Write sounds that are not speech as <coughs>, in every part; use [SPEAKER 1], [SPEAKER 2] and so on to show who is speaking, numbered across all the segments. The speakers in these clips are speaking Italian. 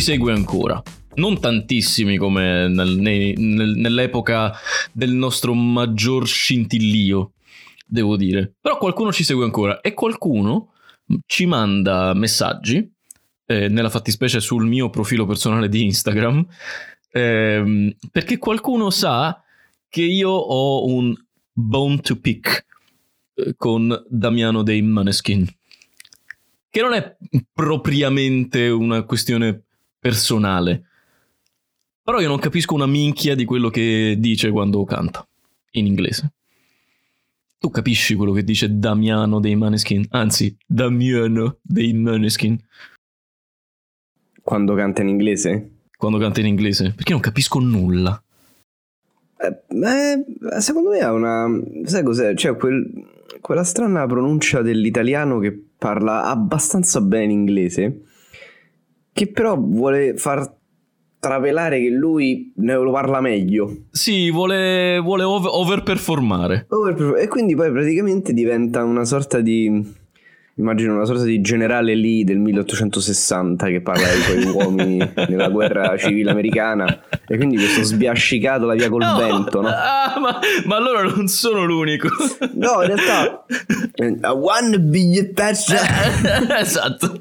[SPEAKER 1] ci segue ancora. Non tantissimi come nel, nel, nell'epoca del nostro maggior scintillio, devo dire. Però qualcuno ci segue ancora e qualcuno ci manda messaggi, eh, nella fattispecie sul mio profilo personale di Instagram, ehm, perché qualcuno sa che io ho un bone to pick eh, con Damiano dei Maneskin che non è propriamente una questione personale. Però io non capisco una minchia di quello che dice quando canta in inglese. Tu capisci quello che dice Damiano dei Maneskin? Anzi, Damiano dei Maneskin.
[SPEAKER 2] Quando canta in inglese?
[SPEAKER 1] Quando canta in inglese? Perché non capisco nulla.
[SPEAKER 2] Eh, secondo me ha una... Sai cos'è? Cioè quel, quella strana pronuncia dell'italiano che parla abbastanza bene inglese, che però vuole far travelare che lui ne lo parla meglio.
[SPEAKER 1] Sì, vuole, vuole over, overperformare.
[SPEAKER 2] Overperform- e quindi poi praticamente diventa una sorta di immagino una sorta di generale lì del 1860 che parla dei suoi <laughs> uomini nella guerra civile americana e quindi questo sbiascicato la via col no, vento no?
[SPEAKER 1] Ah, ma, ma, allora non sono l'unico.
[SPEAKER 2] No in realtà be your pet
[SPEAKER 1] esatto.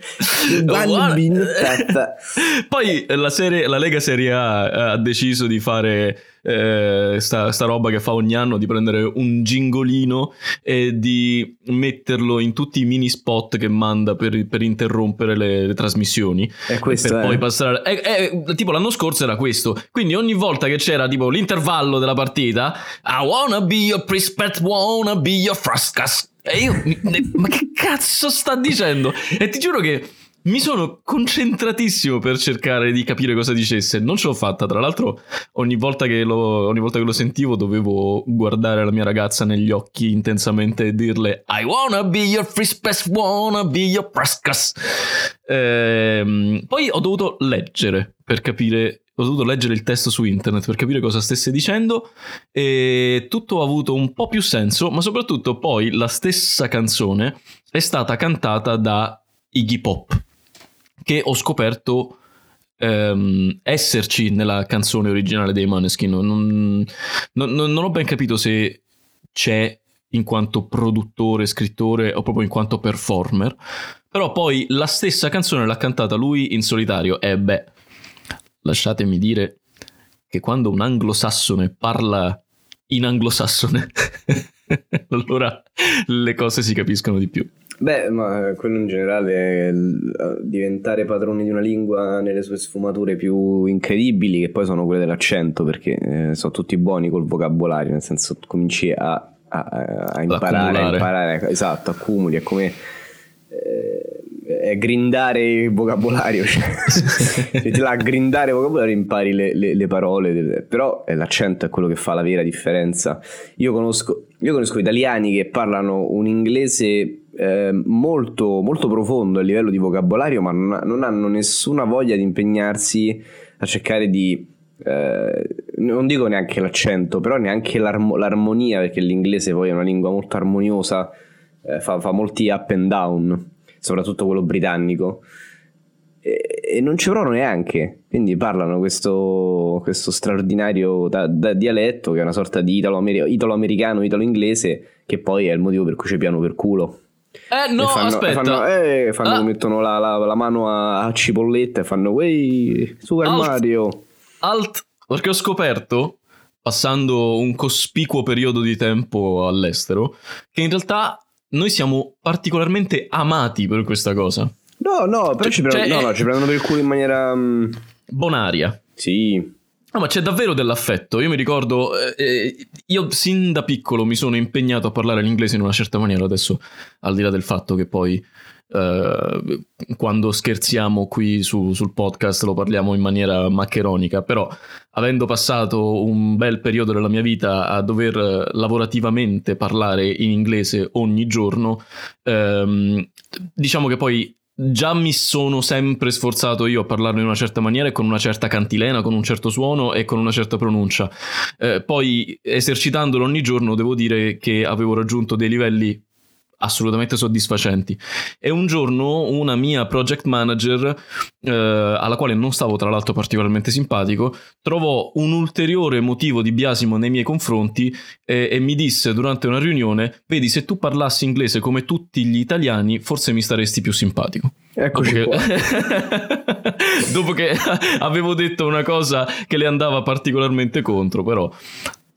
[SPEAKER 2] Be your pet
[SPEAKER 1] poi la, serie, la Lega Serie A eh, ha deciso di fare eh, sta, sta, roba che fa ogni anno di prendere un gingolino e di metterlo in tutti i mini spot che manda per, per interrompere le, le, trasmissioni.
[SPEAKER 2] E questo
[SPEAKER 1] per
[SPEAKER 2] è.
[SPEAKER 1] poi passare. Eh, eh, tipo l'anno scorso era questo. Quindi ogni volta che c'era tipo l'intervallo della partita, I wanna be your prispet, wanna be your frascas. E io, ma che cazzo sta dicendo? E ti giuro che mi sono concentratissimo per cercare di capire cosa dicesse. Non ce l'ho fatta. Tra l'altro, ogni volta che lo, ogni volta che lo sentivo, dovevo guardare la mia ragazza negli occhi intensamente e dirle: I wanna be your frispes, wanna be your prascas. Ehm, poi ho dovuto leggere per capire. Ho dovuto leggere il testo su internet per capire cosa stesse dicendo e tutto ha avuto un po' più senso, ma soprattutto poi la stessa canzone è stata cantata da Iggy Pop che ho scoperto ehm, esserci nella canzone originale dei Maneskin. Non, non, non, ho ben capito se c'è in quanto produttore, scrittore o proprio in quanto performer. Però poi la stessa canzone l'ha cantata lui in solitario e beh, lasciatemi dire che quando un anglosassone parla in anglosassone, <laughs> allora le cose si capiscono di più.
[SPEAKER 2] Beh, ma quello in generale, diventare padroni di una lingua nelle sue sfumature più incredibili, che poi sono quelle dell'accento, perché eh, sono tutti buoni col vocabolario, nel senso cominci a, a, a imparare, a imparare, esatto, accumuli, è come... Eh, è grindare il vocabolario, cioè, <laughs> ti là a grindare il vocabolario impari le, le, le parole, però l'accento è quello che fa la vera differenza. Io conosco, io conosco italiani che parlano un inglese eh, molto, molto profondo a livello di vocabolario, ma non, non hanno nessuna voglia di impegnarsi a cercare di eh, non dico neanche l'accento, però neanche l'armo- l'armonia, perché l'inglese poi è una lingua molto armoniosa, eh, fa, fa, molti up and down soprattutto quello britannico, e, e non ci provano neanche. Quindi parlano questo, questo straordinario da, da dialetto che è una sorta di italo-americano, italo-inglese, che poi è il motivo per cui ci piano per culo.
[SPEAKER 1] Eh no,
[SPEAKER 2] fanno,
[SPEAKER 1] aspetta.
[SPEAKER 2] Fanno, eh, fanno ah. mettono la, la, la, mano a, a cipolletta e fanno Wey, Super alt, Mario.
[SPEAKER 1] Alt, perché ho scoperto, passando un cospicuo periodo di tempo all'estero, che in realtà noi siamo particolarmente amati per questa cosa.
[SPEAKER 2] No, no, però cioè, ci, prendono, cioè, no, no, ci prendono per il culo in maniera... Um...
[SPEAKER 1] Bonaria.
[SPEAKER 2] Sì.
[SPEAKER 1] No, ma c'è davvero dell'affetto. Io mi ricordo, eh, eh, io sin da piccolo mi sono impegnato a parlare l'inglese in una certa maniera. Adesso, al di là del fatto che poi Uh, quando scherziamo qui su, sul podcast lo parliamo in maniera maccheronica, però avendo passato un bel periodo della mia vita a dover lavorativamente parlare in inglese ogni giorno, um, diciamo che poi già mi sono sempre sforzato io a parlarlo in una certa maniera e con una certa cantilena, con un certo suono e con una certa pronuncia. Eh, poi esercitandolo ogni giorno devo dire che avevo raggiunto dei livelli assolutamente soddisfacenti. E un giorno una mia project manager, eh, alla quale non stavo tra l'altro particolarmente simpatico, trovò un ulteriore motivo di biasimo nei miei confronti e, e mi disse durante una riunione, vedi se tu parlassi inglese come tutti gli italiani forse mi staresti più simpatico.
[SPEAKER 2] Eccoci
[SPEAKER 1] dopo che, <laughs> dopo che <laughs> avevo detto una cosa che le andava particolarmente contro, però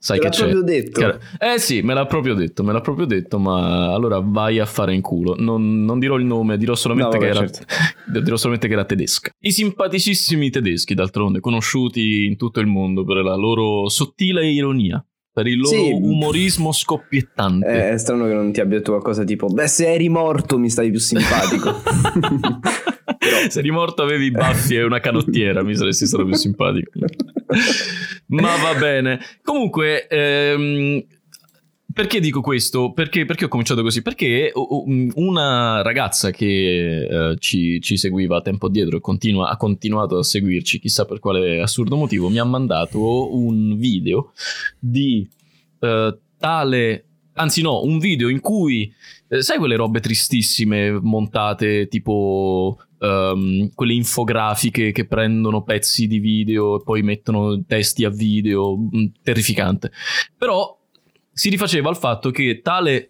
[SPEAKER 1] sai
[SPEAKER 2] Te
[SPEAKER 1] che
[SPEAKER 2] l'ha proprio detto?
[SPEAKER 1] Eh sì, me l'ha proprio detto, me l'ha proprio detto, ma allora vai a fare in culo. Non, non dirò il nome, dirò solamente,
[SPEAKER 2] No,
[SPEAKER 1] che
[SPEAKER 2] vabbè,
[SPEAKER 1] era,
[SPEAKER 2] certo. <laughs>
[SPEAKER 1] dirò solamente che era tedesca. I simpaticissimi tedeschi, d'altronde, conosciuti in tutto il mondo per la loro sottile ironia, per il loro
[SPEAKER 2] Sì.
[SPEAKER 1] umorismo scoppiettante.
[SPEAKER 2] Eh, È strano che non ti abbia detto qualcosa tipo, beh se eri morto mi stavi più simpatico. <laughs> <laughs>
[SPEAKER 1] Se eri morto avevi i baffi e una canottiera, mi saresti stato più simpatico. Ma va bene. Comunque, ehm, perché dico questo? Perché, perché ho cominciato così? Perché una ragazza che eh, ci, ci seguiva tempo addietro e continua- ha continuato a seguirci, chissà per quale assurdo motivo, mi ha mandato un video di eh, tale... Anzi no, un video in cui eh, sai quelle robe tristissime montate tipo ehm, quelle infografiche che prendono pezzi di video e poi mettono testi a video, mm, terrificante. Però si rifaceva al fatto che tale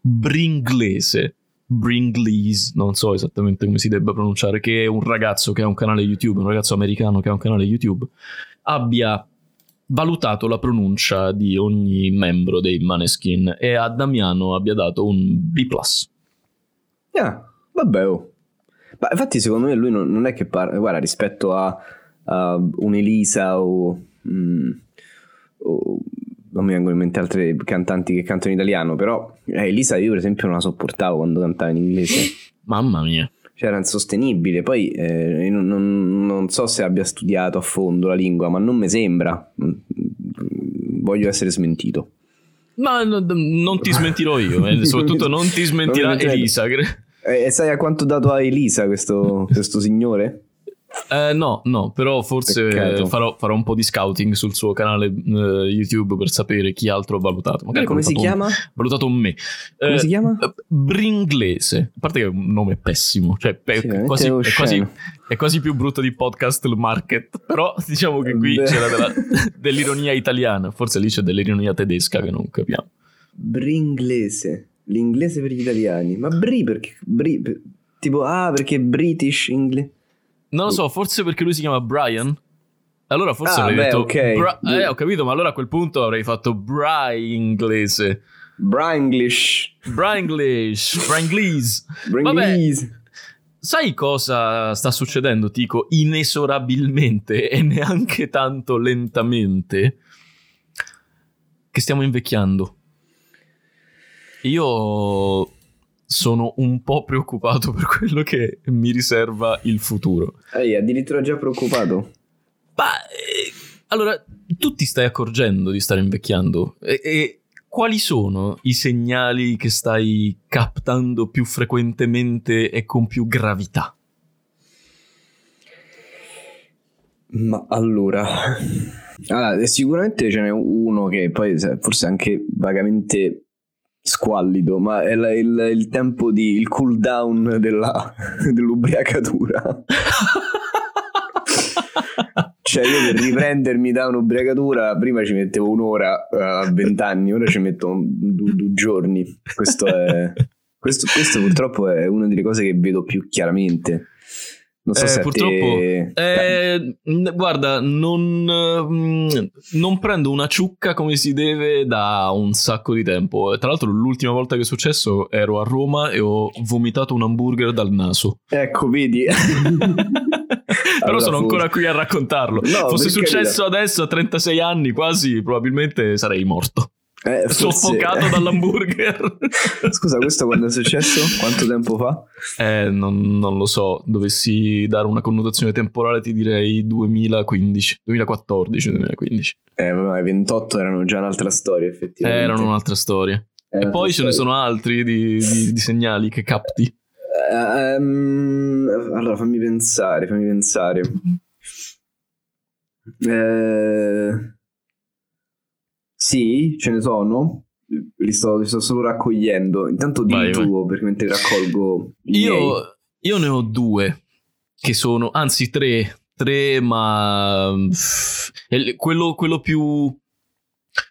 [SPEAKER 1] Bringlese, Bringlese, non so esattamente come si debba pronunciare, che è un ragazzo che ha un canale YouTube, un ragazzo americano che ha un canale YouTube, abbia valutato la pronuncia di ogni membro dei Maneskin e a Damiano abbia dato un B+.
[SPEAKER 2] Ah, vabbè, oh. Ma infatti secondo me lui non, non è che parla, guarda, rispetto a, a un'Elisa o, mm, o- non mi vengono in mente altre cantanti che cantano in italiano, però eh, Elisa io per esempio non la sopportavo quando cantava in inglese,
[SPEAKER 1] Mamma mia.
[SPEAKER 2] Cioè era insostenibile, poi eh, non, non- so se abbia studiato a fondo la lingua, ma non mi sembra, Mm, voglio essere smentito.
[SPEAKER 1] Ma no- non ti smentirò io, e <laughs> soprattutto non ti smentirà
[SPEAKER 2] Non.
[SPEAKER 1] Elisa.
[SPEAKER 2] Eh, E sai a quanto dato a Elisa questo, questo signore?
[SPEAKER 1] Eh, no, no, però forse farò, farò un po' di scouting sul suo canale eh, YouTube per sapere chi altro ha valutato. Magari
[SPEAKER 2] Come si
[SPEAKER 1] valutato un-
[SPEAKER 2] chiama?
[SPEAKER 1] ha valutato me.
[SPEAKER 2] Come
[SPEAKER 1] Eh,
[SPEAKER 2] si chiama?
[SPEAKER 1] eh, Bringlese. A parte che è un nome pessimo, cioè è,
[SPEAKER 2] Sì, veramente
[SPEAKER 1] quasi, è, quasi, è quasi più brutto di podcast market. <laughs> Però diciamo che qui
[SPEAKER 2] Beh.
[SPEAKER 1] c'era della- dell'ironia italiana, forse lì c'è dell'ironia tedesca che non capiamo.
[SPEAKER 2] Bringlese. L'inglese per gli italiani. Ma Bri perché... Bri, per- tipo, ah, perché British English.
[SPEAKER 1] Non lo so, forse perché lui si chiama Brian. Allora forse
[SPEAKER 2] Ah,
[SPEAKER 1] avrei
[SPEAKER 2] beh,
[SPEAKER 1] detto
[SPEAKER 2] ok.
[SPEAKER 1] Bra- eh, ho capito, ma allora a quel punto avrei fatto Bry inglese.
[SPEAKER 2] Branglish.
[SPEAKER 1] Branglish, Branglish.
[SPEAKER 2] Bringlese.
[SPEAKER 1] Sai cosa sta succedendo, Tico? Inesorabilmente e neanche tanto lentamente che stiamo invecchiando. Io sono un po' preoccupato per quello che mi riserva il futuro.
[SPEAKER 2] Ehi, addirittura già preoccupato.
[SPEAKER 1] Ma eh, allora, tu ti stai accorgendo di stare invecchiando? E, e quali sono i segnali che stai captando più frequentemente e con più gravità?
[SPEAKER 2] Ma allora... Allora, sicuramente ce n'è uno che poi se- forse anche vagamente squallido, ma è la- il, il tempo di... il cool down della, <laughs> dell'ubriacatura. <laughs> Cioè io per riprendermi da un'ubriacatura prima ci mettevo un'ora eh, a vent'anni, ora ci metto due, due giorni. Questo, è, questo, questo purtroppo è una delle cose che vedo più chiaramente. Non so
[SPEAKER 1] Eh,
[SPEAKER 2] se
[SPEAKER 1] purtroppo,
[SPEAKER 2] te...
[SPEAKER 1] eh, guarda, non, mm, non prendo una ciucca come si deve da un sacco di tempo. Tra l'altro, l'ultima volta che è successo ero a Roma e ho vomitato un hamburger dal naso.
[SPEAKER 2] Ecco, vedi. <laughs> <laughs>
[SPEAKER 1] Però
[SPEAKER 2] Allora,
[SPEAKER 1] sono ancora qui a raccontarlo.
[SPEAKER 2] No,
[SPEAKER 1] Fosse successo adesso a 36 anni, quasi probabilmente sarei morto.
[SPEAKER 2] Eh, forse-
[SPEAKER 1] Soffocato dall'hamburger. <laughs>
[SPEAKER 2] Scusa, questo quando è successo? Quanto tempo fa?
[SPEAKER 1] Eh, non, non lo so. Dovessi dare una connotazione temporale, ti direi 2015, 2014, 2015.
[SPEAKER 2] Eh, vabbè, 28 erano già un'altra storia, effettivamente.
[SPEAKER 1] Erano un'altra storia.
[SPEAKER 2] Era
[SPEAKER 1] E poi ce ne sono altri di, di- di segnali che capti.
[SPEAKER 2] Eh, ehm, allora, fammi pensare, fammi pensare. Eh, sì, ce ne sono. li sto, li sto solo raccogliendo. Intanto di tuo, perché mentre raccolgo.
[SPEAKER 1] Io, io ne ho due, che sono, anzi tre, tre, ma quello, quello, più,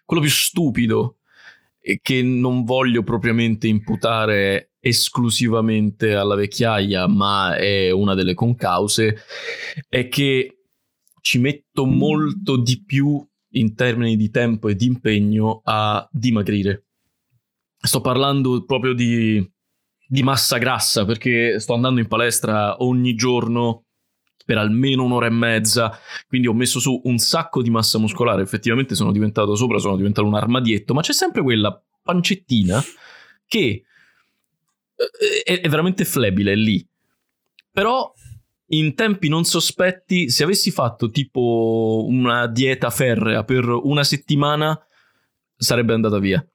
[SPEAKER 1] quello più stupido e che non voglio propriamente imputare esclusivamente alla vecchiaia, ma è una delle concause, è che ci metto molto di più in termini di tempo e di impegno a dimagrire. Sto parlando proprio di, di massa grassa perché sto andando in palestra ogni giorno per almeno un'ora e mezza, quindi ho messo su un sacco di massa muscolare, effettivamente sono diventato sopra, sono diventato un armadietto, ma c'è sempre quella pancettina che eh, è, veramente flebile, lì. Però in tempi non sospetti, se avessi fatto tipo una dieta ferrea per una settimana, sarebbe andata via.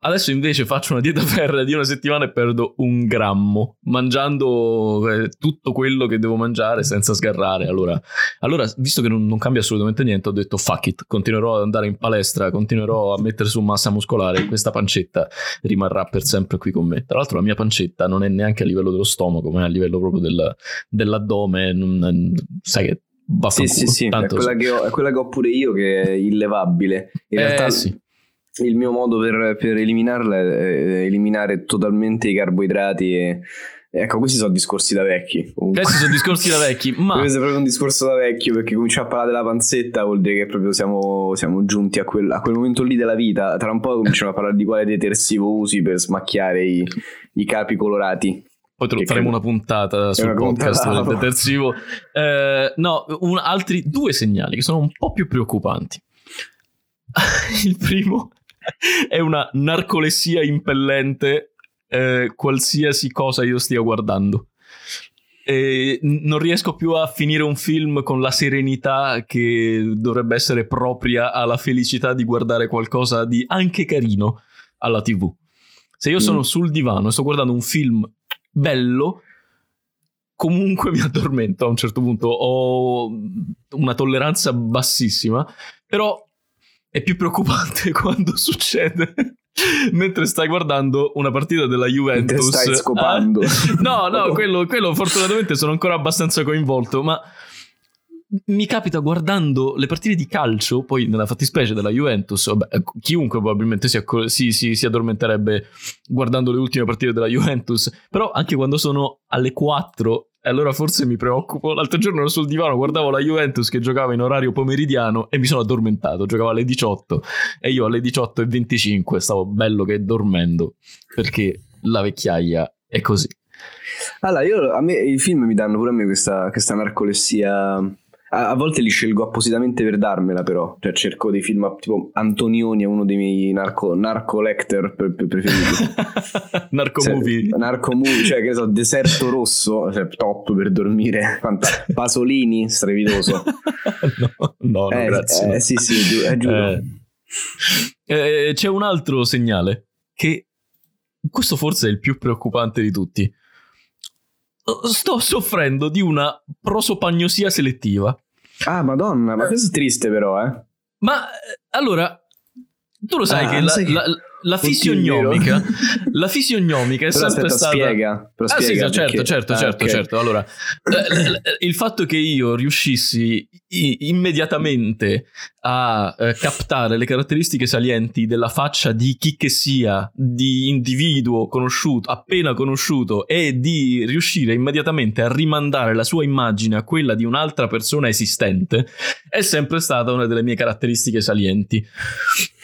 [SPEAKER 1] Adesso invece faccio una dieta <laughs> ferrea di una settimana e perdo un grammo, mangiando eh, tutto quello che devo mangiare senza sgarrare. Allora, allora visto che non, non, cambia assolutamente niente, ho detto fuck it, continuerò ad andare in palestra, continuerò a mettere su massa muscolare questa pancetta rimarrà per sempre qui con me. Tra l'altro la mia pancetta non è neanche a livello dello stomaco, ma è a livello proprio del, dell'addome, non, sai che va
[SPEAKER 2] Sì, sì, sì, è quella, ho, è quella, che ho, pure io che è illevabile. In
[SPEAKER 1] eh,
[SPEAKER 2] realtà
[SPEAKER 1] sì
[SPEAKER 2] il mio modo per, per, eliminarla è eliminare totalmente i carboidrati e Ecco, questi sono discorsi da vecchi.
[SPEAKER 1] Comunque. Questi sono discorsi da vecchi, ma... <laughs>
[SPEAKER 2] Questo è proprio un discorso da vecchio perché cominciare a parlare della panzetta vuol dire che proprio siamo, siamo giunti a quel, a quel, momento lì della vita. Tra un po' cominciamo a parlare di quale detersivo usi per smacchiare i, i capi colorati.
[SPEAKER 1] Poi faremo credo. una puntata sul una podcast puntata. del detersivo. Eh, no, un, altri due segnali che sono un po' più preoccupanti. <laughs> Il primo <laughs> è una narcolessia impellente eh, qualsiasi cosa io stia guardando. E non riesco più a finire un film con la serenità che dovrebbe essere propria alla felicità di guardare qualcosa di anche carino alla TV. Se io sono mm. sul divano e sto guardando un film bello, comunque mi addormento a un certo punto. Ho una tolleranza bassissima, però è più preoccupante <laughs> quando succede mentre stai guardando una partita della Juventus.
[SPEAKER 2] Te stai scopando. Ah,
[SPEAKER 1] no, no, <laughs> quello, quello fortunatamente sono ancora abbastanza coinvolto, ma mi capita guardando le partite di calcio, poi nella fattispecie della Juventus, vabbè, chiunque probabilmente si, si, si, si, addormenterebbe guardando le ultime partite della Juventus, però anche quando sono alle 4 e allora forse mi preoccupo. L'altro giorno ero sul divano, guardavo la Juventus che giocava in orario pomeridiano e mi sono addormentato. Giocava alle 18 e io alle 18.25 stavo bello che dormendo perché la vecchiaia è così.
[SPEAKER 2] Allora, io, a me i film mi danno pure a me questa, questa narcolessia a, a, volte li scelgo appositamente per darmela, però. Cioè, cerco dei film tipo Antonioni è uno dei miei narco, narco lector pre- pre- preferiti. <laughs>
[SPEAKER 1] narco cioè, movie.
[SPEAKER 2] Narco movie, cioè, che ne so, Deserto Rosso, cioè, top per dormire. Pasolini, strepitoso. <laughs>
[SPEAKER 1] no, no,
[SPEAKER 2] eh,
[SPEAKER 1] grazie.
[SPEAKER 2] Eh, sì, sì, è giuro.
[SPEAKER 1] Eh, eh, c'è un altro segnale che questo forse è il più preoccupante di tutti sto soffrendo di una prosopagnosia selettiva.
[SPEAKER 2] Ah, madonna, ma questo è triste però, eh.
[SPEAKER 1] Ma allora, tu lo sai ah, che la, sai la, la fisionomica, la <laughs> fisionomica è
[SPEAKER 2] però
[SPEAKER 1] sempre
[SPEAKER 2] aspetta,
[SPEAKER 1] stata.
[SPEAKER 2] Spiega,
[SPEAKER 1] però
[SPEAKER 2] ah,
[SPEAKER 1] spiega
[SPEAKER 2] sì,
[SPEAKER 1] certo, certo,
[SPEAKER 2] ah,
[SPEAKER 1] certo,
[SPEAKER 2] okay.
[SPEAKER 1] certo. Allora, il fatto che io riuscissi immediatamente a eh, captare le caratteristiche salienti della faccia di chi che sia, di individuo conosciuto, appena conosciuto, e di riuscire immediatamente a rimandare la sua immagine a quella di un'altra persona esistente, è sempre stata una delle mie caratteristiche salienti.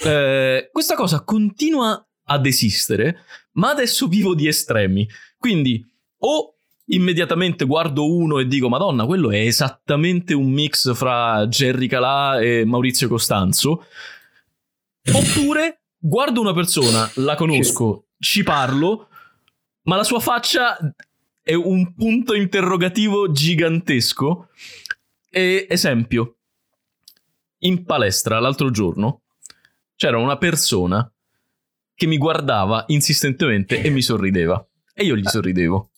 [SPEAKER 1] Eh, questa cosa continua ad esistere, ma adesso vivo di estremi. Quindi o immediatamente guardo uno e dico Madonna, quello è esattamente un mix fra Jerry Calà e Maurizio Costanzo. Oppure guardo una persona, la conosco, ci parlo, ma la sua faccia è un punto interrogativo gigantesco. E, esempio, in palestra l'altro giorno c'era una persona che mi guardava insistentemente e mi sorrideva. E io gli sorridevo.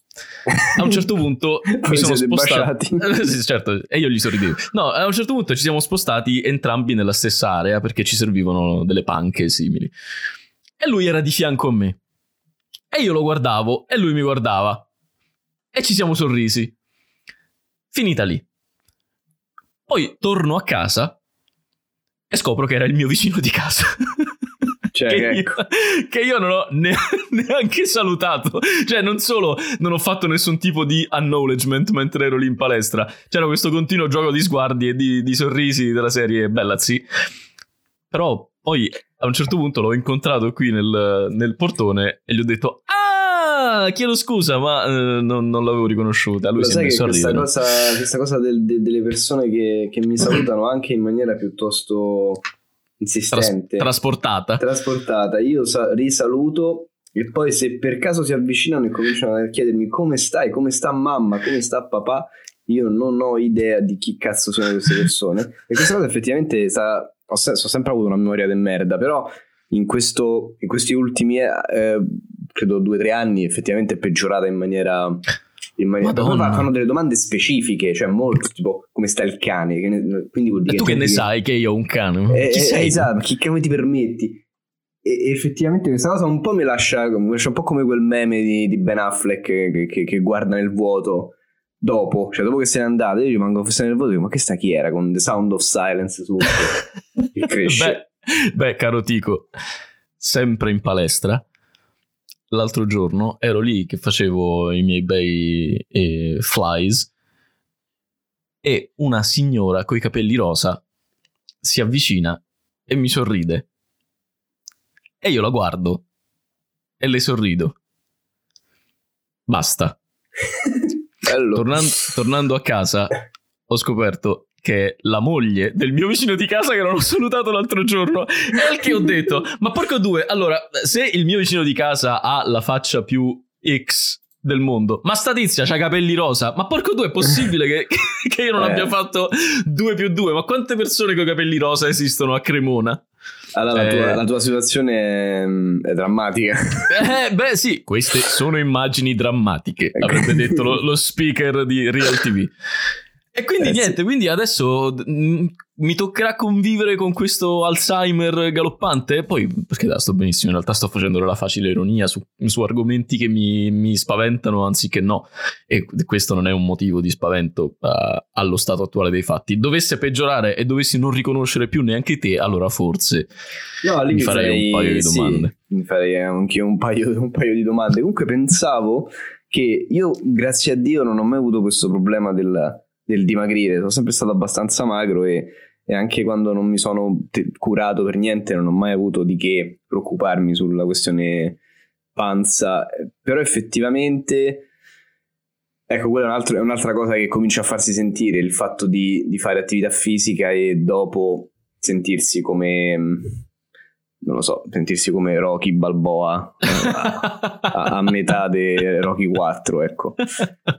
[SPEAKER 1] A un certo punto <laughs> mi sono spostati. <laughs> sì, certo, e io gli sorridevo. No, a un certo punto ci siamo spostati entrambi nella stessa area perché ci servivano delle panche simili. e lui era di fianco a me. E io lo guardavo e lui mi guardava. E ci siamo sorrisi. Finita lì. Poi torno a casa e scopro che era il mio vicino di casa. <laughs>
[SPEAKER 2] Cioè,
[SPEAKER 1] che,
[SPEAKER 2] ecco.
[SPEAKER 1] io, che io non ho ne- <laughs> neanche salutato. Cioè, non solo non ho fatto nessun tipo di acknowledgement mentre ero lì in palestra, c'era questo continuo gioco di sguardi e di, di sorrisi della serie Bella sì. Però poi a un certo punto l'ho incontrato qui nel, nel portone e gli ho detto Ah, chiedo scusa, ma eh, non, non l'avevo riconosciuta. Lui
[SPEAKER 2] Lo
[SPEAKER 1] si è messo a
[SPEAKER 2] questa
[SPEAKER 1] ridere.
[SPEAKER 2] cosa, questa cosa del- de- delle persone che, che mi salutano anche in maniera piuttosto
[SPEAKER 1] Tras-
[SPEAKER 2] insistente,
[SPEAKER 1] trasportata.
[SPEAKER 2] trasportata, io sa- risaluto e poi se per caso si avvicinano e cominciano a chiedermi come stai, come sta mamma, come sta papà, io non ho idea di chi cazzo sono queste persone. E questa cosa effettivamente sa- ho, se- ho sempre avuto una memoria di merda, però in, questo, in questi ultimi, eh, credo due o tre anni, effettivamente è peggiorata in maniera... In maniera
[SPEAKER 1] Madonna.
[SPEAKER 2] Poi fanno delle domande specifiche, cioè molto tipo come sta il cane, ne- quindi vuol
[SPEAKER 1] E
[SPEAKER 2] dire
[SPEAKER 1] tu che ne
[SPEAKER 2] che-
[SPEAKER 1] sai che io ho un cane?
[SPEAKER 2] eh,
[SPEAKER 1] Chi
[SPEAKER 2] eh,
[SPEAKER 1] sei?
[SPEAKER 2] Esatto, chi come ti permetti? E e effettivamente questa cosa un po' mi lascia, mi lascia un po' come quel meme di, di Ben Affleck che, che- che guarda nel vuoto dopo, cioè dopo che se n'è andato, io rimango fissato nel vuoto e dico, ma che sta chi era con The Sound of Silence su che <laughs> cresce.
[SPEAKER 1] Beh, beh, caro Tico, sempre in palestra. L'altro giorno ero lì che facevo i miei bei eh, flies e una signora coi capelli rosa si avvicina e mi sorride. E io la guardo e le sorrido. Basta. <laughs> Tornando, tornando a casa, ho scoperto che è la moglie del mio vicino di casa che non ho salutato l'altro giorno. E al che ho detto: Ma porco due, allora, se il mio vicino di casa ha la faccia più X del mondo, ma sta tizia c'ha capelli rosa, ma porco due, è possibile che, <laughs> che io non
[SPEAKER 2] Eh.
[SPEAKER 1] abbia fatto 2 più 2? Ma quante persone con capelli rosa esistono a Cremona?
[SPEAKER 2] Allora, la, tua,
[SPEAKER 1] Eh.
[SPEAKER 2] la tua situazione è, è drammatica.
[SPEAKER 1] Eh, <laughs> beh, sì, queste sono immagini drammatiche,
[SPEAKER 2] Ecco.
[SPEAKER 1] avrebbe detto lo, lo speaker di Real TV. E quindi
[SPEAKER 2] Eh, sì.
[SPEAKER 1] niente, quindi adesso mi toccherà convivere con questo Alzheimer galoppante. Poi, perché da, sto benissimo, in realtà sto facendo la facile ironia su, su argomenti che mi, mi spaventano anziché no. E questo non è un motivo di spavento eh, allo stato attuale dei fatti. Dovesse peggiorare e dovessi non riconoscere più neanche te, allora forse
[SPEAKER 2] No,
[SPEAKER 1] Mi farei un paio di
[SPEAKER 2] sì,
[SPEAKER 1] domande.
[SPEAKER 2] mi farei anche un paio, un paio di domande. Comunque pensavo che io, grazie a Dio, non ho mai avuto questo problema del, del dimagrire. Sono sempre stato abbastanza magro e, e anche quando non mi sono te- curato per niente non ho mai avuto di che preoccuparmi sulla questione panza. Però effettivamente... Ecco, quella è, un altro- è un'altra cosa che comincia a farsi sentire, il fatto di, di fare attività fisica e dopo sentirsi come, non lo so, sentirsi come Rocky Balboa a, a- a metà di Rocky 4, ecco.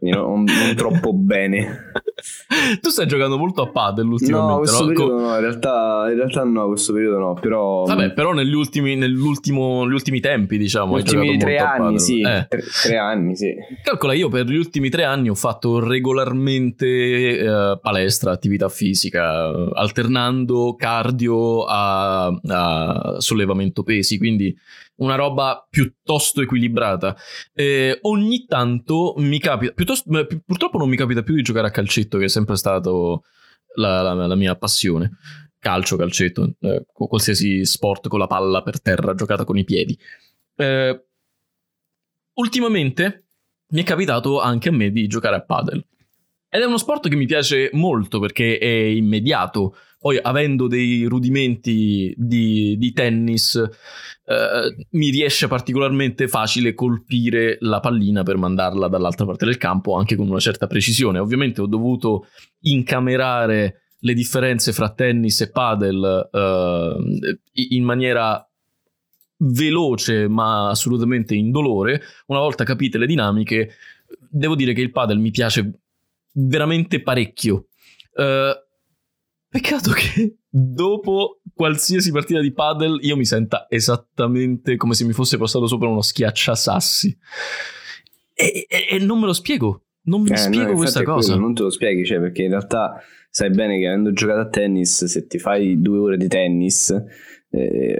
[SPEAKER 2] Non, non troppo bene. <laughs>
[SPEAKER 1] tu stai giocando molto a padel
[SPEAKER 2] No,
[SPEAKER 1] ultimamente,
[SPEAKER 2] questo
[SPEAKER 1] no?
[SPEAKER 2] periodo no, in realtà, in realtà no, questo periodo no, però...
[SPEAKER 1] Vabbè, però negli ultimi, nell'ultimo, negli ultimi tempi, diciamo,
[SPEAKER 2] negli ultimi tre anni, sì,
[SPEAKER 1] Eh.
[SPEAKER 2] tre, tre anni, sì.
[SPEAKER 1] Calcola, io per gli ultimi tre anni ho fatto regolarmente eh, palestra, attività fisica, alternando cardio a, a sollevamento pesi, quindi una roba piuttosto equilibrata. Eh, ogni tanto mi capita, purtroppo non mi capita più di giocare a calcetto, che è sempre stato la, la- la mia passione. Calcio, calcetto, eh, qualsiasi sport con la palla per terra giocata con i piedi. Eh, ultimamente mi è capitato anche a me di giocare a padel. Ed è uno sport che mi piace molto perché è immediato. Poi, avendo dei rudimenti di, di tennis, eh, mi riesce particolarmente facile colpire la pallina per mandarla dall'altra parte del campo, anche con una certa precisione. Ovviamente ho dovuto incamerare le differenze fra tennis e padel eh, in maniera veloce ma assolutamente indolore. Una volta capite le dinamiche, devo dire che il padel mi piace veramente parecchio. Eh, peccato che dopo qualsiasi partita di padel io mi senta esattamente come se mi fosse passato sopra uno schiacciasassi. E, e- e non me lo spiego. Non mi
[SPEAKER 2] Eh, no,
[SPEAKER 1] spiego
[SPEAKER 2] infatti
[SPEAKER 1] questa
[SPEAKER 2] è quello,
[SPEAKER 1] cosa.
[SPEAKER 2] non te lo spieghi, cioè, perché in realtà sai bene che avendo giocato a tennis, se ti fai due ore di tennis, eh,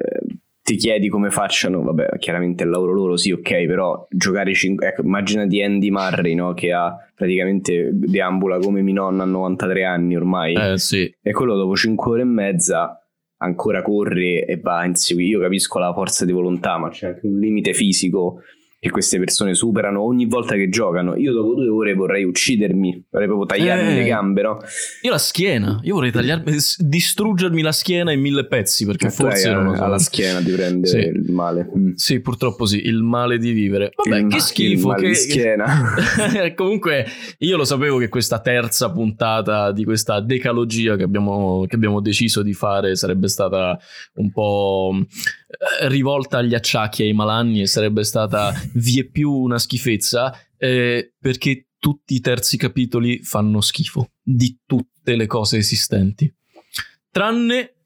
[SPEAKER 2] ti chiedi come facciano, vabbè, chiaramente il lavoro loro sì, ok, però giocare 5, ecco, immaginati Andy Murray, no, che ha praticamente deambula come mia nonna a 93 anni ormai,
[SPEAKER 1] Eh sì.
[SPEAKER 2] e quello dopo 5 ore e mezza ancora corre e va a inseguire. Io capisco la forza di volontà, ma c'è anche un limite fisico che queste persone superano ogni volta che giocano. Io dopo due ore vorrei uccidermi, vorrei proprio tagliarmi
[SPEAKER 1] Eh.
[SPEAKER 2] le gambe, no?
[SPEAKER 1] Io la schiena, io vorrei tagliarmi, distruggermi la schiena in mille pezzi perché
[SPEAKER 2] E hai
[SPEAKER 1] forse non lo so.
[SPEAKER 2] alla schiena ti prende
[SPEAKER 1] Sì.
[SPEAKER 2] il male. Mm.
[SPEAKER 1] Sì, purtroppo sì, il male di vivere. Vabbè,
[SPEAKER 2] Il
[SPEAKER 1] che
[SPEAKER 2] ma-
[SPEAKER 1] schifo. Che...
[SPEAKER 2] schiena. <laughs>
[SPEAKER 1] Comunque, io lo sapevo che questa terza puntata di questa decalogia che abbiamo, che abbiamo deciso di fare sarebbe stata un po' eh, rivolta agli acciacchi, ai malanni e sarebbe stata vie più una schifezza eh, perché tutti i terzi capitoli fanno schifo di tutte le cose esistenti. Tranne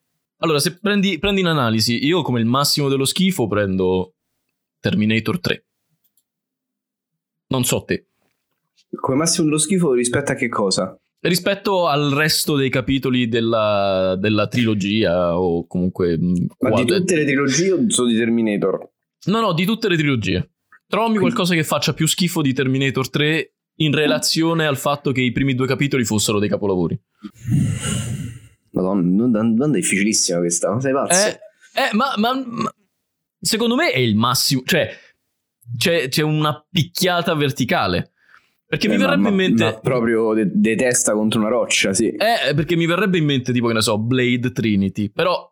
[SPEAKER 1] allora, se prendi, prendi in analisi, io come il massimo dello schifo prendo Terminator 3. Non so te.
[SPEAKER 2] Come massimo dello schifo rispetto a che cosa?
[SPEAKER 1] Rispetto al resto dei capitoli della, della trilogia o comunque... mh,
[SPEAKER 2] Ma di tutte le trilogie o solo di Terminator?
[SPEAKER 1] No, no, di tutte le trilogie. Trovami qualcosa che faccia più schifo di Terminator 3 in relazione al fatto che i primi due capitoli fossero dei capolavori.
[SPEAKER 2] Madonna, non- domanda difficilissima questa, sei pazzo?
[SPEAKER 1] Eh, eh, ma, ma- ma- secondo me è il massimo. Cioè, c'è, c'è una picchiata verticale. Perché mi
[SPEAKER 2] Eh, ma-
[SPEAKER 1] verrebbe
[SPEAKER 2] ma-
[SPEAKER 1] in mente.
[SPEAKER 2] ma proprio de, de testa contro una roccia, sì.
[SPEAKER 1] Eh, perché mi verrebbe in mente, tipo, che ne so, Blade Trinity. Però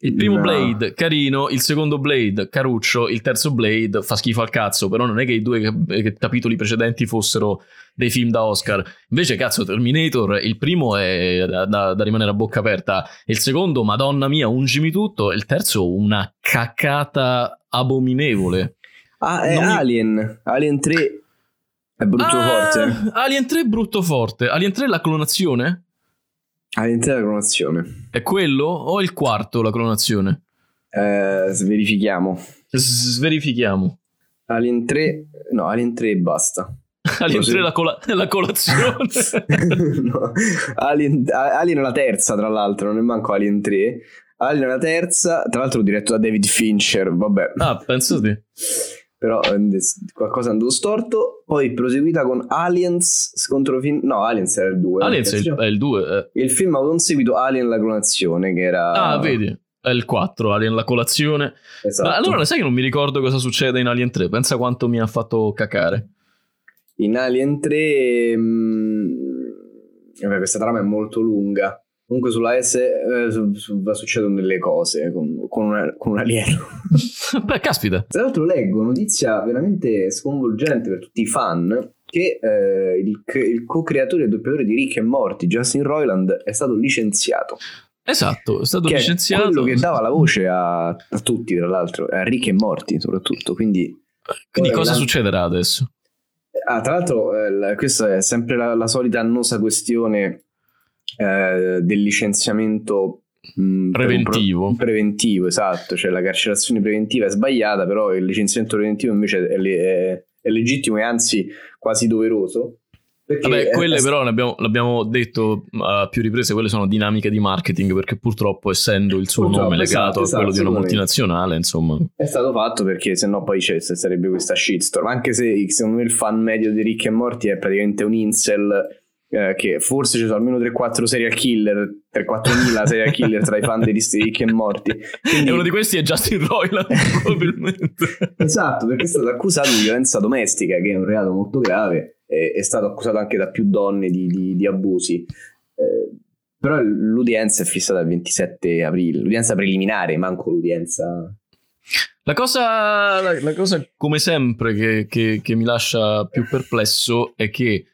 [SPEAKER 1] il primo
[SPEAKER 2] No.
[SPEAKER 1] Blade, carino. Il secondo Blade, caruccio. Il terzo Blade fa schifo al cazzo. Però non è che i due eh, capitoli precedenti fossero dei film da Oscar. Invece, cazzo, Terminator, il primo è da, da- da rimanere a bocca aperta. Il secondo, madonna mia, ungimi tutto. Il terzo, una cacata abominevole.
[SPEAKER 2] Ah, è
[SPEAKER 1] Non mi-
[SPEAKER 2] Alien. Alien 3 è brutto
[SPEAKER 1] Ah,
[SPEAKER 2] forte.
[SPEAKER 1] Alien 3 è brutto forte. Alien 3 è la clonazione?
[SPEAKER 2] Alien 3 è la clonazione.
[SPEAKER 1] È quello? O il quarto la clonazione?
[SPEAKER 2] Eh, verifichiamo.
[SPEAKER 1] S- Sverifichiamo.
[SPEAKER 2] Alien 3, no, Alien 3 e basta. <laughs>
[SPEAKER 1] Alien
[SPEAKER 2] Così.
[SPEAKER 1] 3 la, cola- la <laughs> colazione.
[SPEAKER 2] No, Alien, Alien è la terza, tra l'altro, non è manco Alien 3. Alien è la terza, tra l'altro diretto da David Fincher, vabbè.
[SPEAKER 1] ah, pensate.
[SPEAKER 2] Però eh, qualcosa è andato storto. Poi proseguita con Aliens contro film... No, Aliens era il 2.
[SPEAKER 1] Aliens è il, è il 2.
[SPEAKER 2] Il film ha avuto un seguito Alien la clonazione, che era...
[SPEAKER 1] Ah, vedi. È il 4, Alien la colazione.
[SPEAKER 2] Esatto.
[SPEAKER 1] Ma allora sai che non mi ricordo cosa succede in Alien 3? Pensa quanto mi ha fatto cacare.
[SPEAKER 2] In Alien 3... mh, vabbè, questa trama è molto lunga. Comunque sulla S eh, su- su- succedono delle cose con, con, una- con un alieno. <laughs>
[SPEAKER 1] Beh, caspita.
[SPEAKER 2] Tra l'altro leggo notizia veramente sconvolgente per tutti i fan che eh, il, il co-creatore e doppiatore di Rick e Morty, Justin Roiland, è stato licenziato.
[SPEAKER 1] Esatto, è stato
[SPEAKER 2] Che è
[SPEAKER 1] licenziato.
[SPEAKER 2] quello che dava la voce a, a tutti, tra l'altro, a Rick e Morty soprattutto. Quindi,
[SPEAKER 1] Quindi cosa
[SPEAKER 2] la-
[SPEAKER 1] succederà adesso?
[SPEAKER 2] ah, tra l'altro, eh, questa è sempre la, la solita annosa questione eh, del licenziamento mh,
[SPEAKER 1] Preventivo.
[SPEAKER 2] pro- preventivo, esatto. Cioè la carcerazione preventiva è sbagliata, però il licenziamento preventivo invece è, è- è legittimo e anzi quasi doveroso.
[SPEAKER 1] Vabbè, quelle
[SPEAKER 2] è-
[SPEAKER 1] però ne abbiamo- l'abbiamo detto a più riprese, quelle sono dinamiche di marketing perché purtroppo essendo il suo
[SPEAKER 2] Purtroppo,
[SPEAKER 1] nome
[SPEAKER 2] esatto,
[SPEAKER 1] legato a quello
[SPEAKER 2] esatto,
[SPEAKER 1] di una multinazionale, insomma.
[SPEAKER 2] È stato fatto perché sennò poi c'è, sarebbe questa shitstorm. Anche se secondo me il fan medio di Rick e Morty è praticamente un incel. Eh, che forse ci sono almeno 3-4 serial killer 3-4 serial killer tra i fan di Rick e Morty Quindi-
[SPEAKER 1] E uno di questi è Justin Roiland, <laughs> probabilmente.
[SPEAKER 2] esatto perché è stato accusato di violenza domestica che è un reato molto grave e è stato accusato anche da più donne di, di- di abusi. Eh, però l'udienza è fissata al 27 aprile l'udienza preliminare manco l'udienza.
[SPEAKER 1] La cosa, la, la cosa come sempre, che, che- che mi lascia più perplesso è che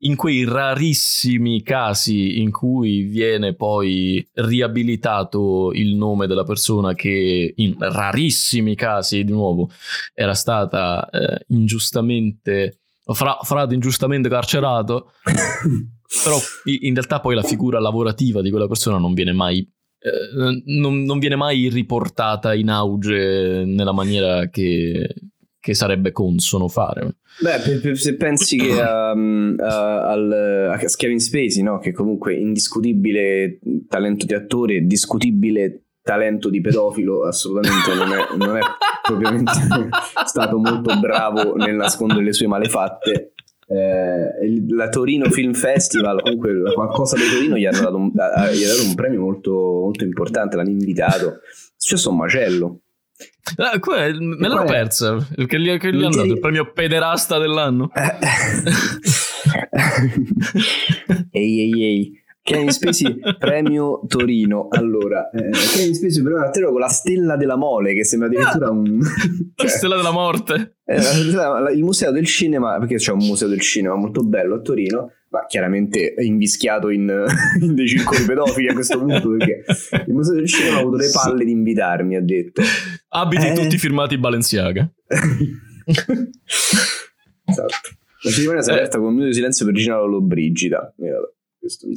[SPEAKER 1] in quei rarissimi casi in cui viene poi riabilitato il nome della persona che in rarissimi casi di nuovo era stata eh, ingiustamente fra, frate ingiustamente carcerato. <coughs> Però in realtà poi la figura lavorativa di quella persona non viene mai eh, non, non viene mai riportata in auge nella maniera che, che sarebbe consono fare.
[SPEAKER 2] Beh, se pensi che um, a, al, a Kevin Spacey, no? che comunque indiscutibile talento di attore, discutibile talento di pedofilo assolutamente non è, non è propriamente <laughs> stato molto bravo nel nascondere le sue malefatte eh, la Torino Film Festival, comunque qualcosa di Torino gli hanno dato un, gli ha dato un premio molto, molto importante, l'hanno invitato. È successo un macello.
[SPEAKER 1] Ah, que- me l'ho persa perché gli, che gli hanno dato il premio pederasta dell'anno. <laughs>
[SPEAKER 2] ehi ehi ehi. Kevin Spacey premio Torino. Allora eh, Kevin Spacey premio Torino con la stella della mole che sembra addirittura un <laughs>
[SPEAKER 1] la stella della morte.
[SPEAKER 2] Eh, il museo del cinema perché c'è un museo del cinema molto bello a Torino ma chiaramente invischiato in, <laughs> in dei circoli pedofili a questo punto perché il museo del cinema ha avuto le palle di invitarmi ha detto.
[SPEAKER 1] Abiti eh. tutti firmati Balenciaga. <laughs>
[SPEAKER 2] Esatto. La cerimonia si è aperta con un minuto di silenzio per Regina Lollobrigida. Vabbè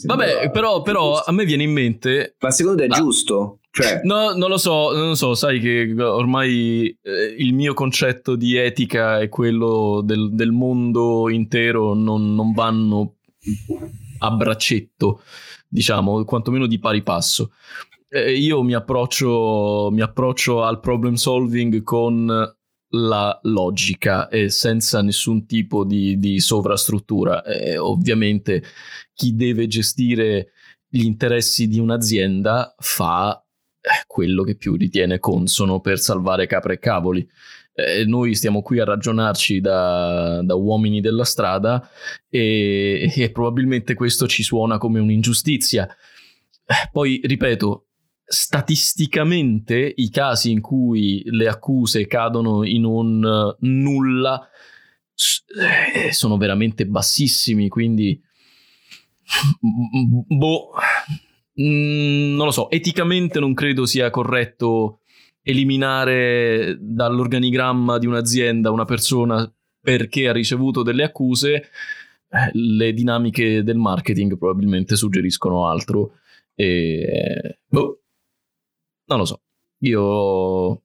[SPEAKER 1] Vabbè, però, però a me viene in mente.
[SPEAKER 2] Ma secondo te è ah, giusto? Cioè... <laughs>
[SPEAKER 1] No, non lo so, non lo so, sai che ormai eh, il mio concetto di etica e quello del, del mondo intero non, non, vanno a braccetto, diciamo, quantomeno di pari passo. Eh, io mi approccio, mi approccio al problem solving con la logica e senza nessun tipo di, di sovrastruttura. Eh, ovviamente chi deve gestire gli interessi di un'azienda fa eh, quello che più ritiene consono per salvare capre e cavoli. Eh, noi stiamo qui a ragionarci da, da uomini della strada e, e, probabilmente questo ci suona come un'ingiustizia. Eh, poi, ripeto, statisticamente i casi in cui le accuse cadono in un uh, nulla eh, sono veramente bassissimi, quindi boh, mm, non lo so, eticamente non credo sia corretto eliminare dall'organigramma di un'azienda una persona perché ha ricevuto delle accuse. Eh, le dinamiche del marketing probabilmente suggeriscono altro. E boh, non lo so. Io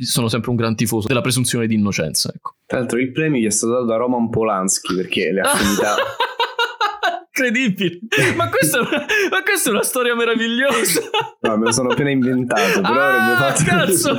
[SPEAKER 1] sono sempre un gran tifoso della presunzione di innocenza. Ecco.
[SPEAKER 2] Tra l'altro, il premio gli è stato dato da Roman Polanski perché le affinità. <laughs>
[SPEAKER 1] Incredibile, ma questa, ma questa, è una storia meravigliosa.
[SPEAKER 2] No, me lo sono appena inventato, però ah, avrebbe fatto.
[SPEAKER 1] Cazzo!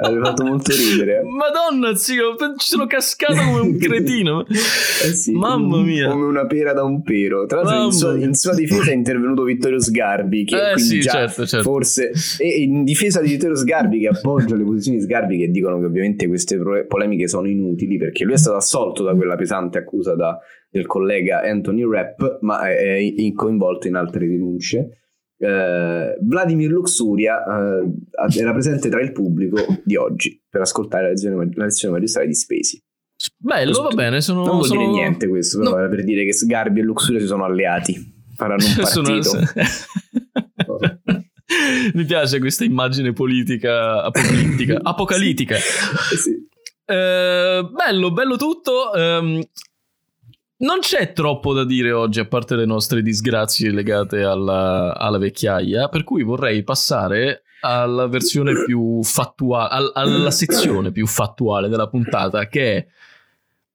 [SPEAKER 2] Avrebbe fatto molto ridere.
[SPEAKER 1] Madonna, zio, ci sono cascato come un cretino. <laughs>
[SPEAKER 2] Eh sì, Mamma mia. Come una pera da un pero. Tra l'altro, in sua, in sua, difesa è intervenuto Vittorio Sgarbi. Che
[SPEAKER 1] eh, sì, certo, certo.
[SPEAKER 2] forse. E in difesa di Vittorio Sgarbi, che appoggia le posizioni di Sgarbi, che dicono che ovviamente queste polemiche sono inutili perché lui è stato assolto da quella pesante accusa da, del collega Anthony Rapp, ma è, è coinvolto in altre denunce eh, Vladimir Luxuria eh, era presente tra il pubblico di oggi per ascoltare la lezione, la lezione magistrale di Spacey.
[SPEAKER 1] Bello, va bene. Sono,
[SPEAKER 2] non vuol
[SPEAKER 1] sono...
[SPEAKER 2] dire niente questo, però no. per dire che Sgarbi e Luxuria si sono alleati, faranno un <laughs> partito. sono... <laughs>
[SPEAKER 1] Mi piace questa immagine politica apocalittica. <laughs> apocalittica. sì. eh, bello, bello tutto. Um, non c'è troppo da dire oggi, a parte le nostre disgrazie legate alla, alla vecchiaia, per cui vorrei passare alla versione più fattuale, alla sezione più fattuale della puntata, che è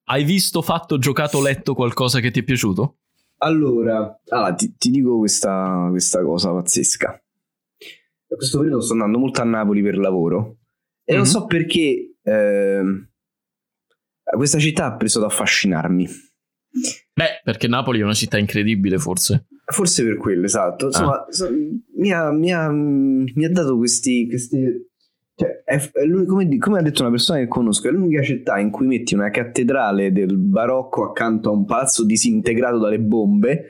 [SPEAKER 1] hai visto, fatto, giocato, letto qualcosa che ti è piaciuto?
[SPEAKER 2] Allora, allora ti, ti, dico questa, questa, cosa pazzesca. A questo periodo sto andando molto a Napoli per lavoro e mm-hmm. non so perché eh, questa città ha preso ad affascinarmi.
[SPEAKER 1] Beh, perché Napoli è una città incredibile, forse.
[SPEAKER 2] Forse per quello, esatto. Insomma, ah. so, mi, ha, mi, ha, mi, ha, dato questi... questi cioè, è, è come, come, ha detto una persona che conosco, è l'unica città in cui metti una cattedrale del barocco accanto a un palazzo disintegrato dalle bombe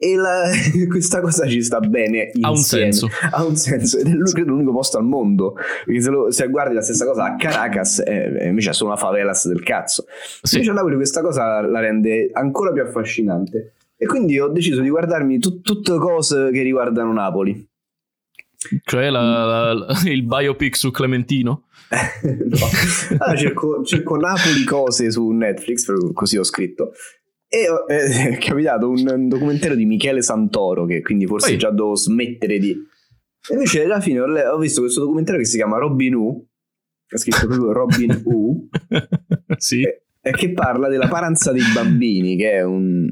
[SPEAKER 2] e la, <laughs> questa cosa ci sta bene
[SPEAKER 1] ha un senso.
[SPEAKER 2] Ha un senso. Ed è credo l'unico posto al mondo. Perché se, lo, se guardi la stessa cosa a Caracas eh, invece è solo una favelas del cazzo. Sì. invece a Napoli questa cosa la rende ancora più affascinante. E quindi ho deciso di guardarmi tut, tutte cose che riguardano Napoli.
[SPEAKER 1] Cioè la, la, il biopic su Clementino? <laughs>
[SPEAKER 2] No. allora, cerco, cerco Napoli cose su Netflix così ho scritto e eh, <laughs> è capitato un documentario di Michele Santoro, che quindi forse Poi. già devo smettere di... E invece alla fine ho, visto questo documentario che si chiama Robin Hood, ha scritto proprio Robin Hood, <laughs>
[SPEAKER 1] sì.
[SPEAKER 2] e, e, che parla della paranza dei bambini, che è un...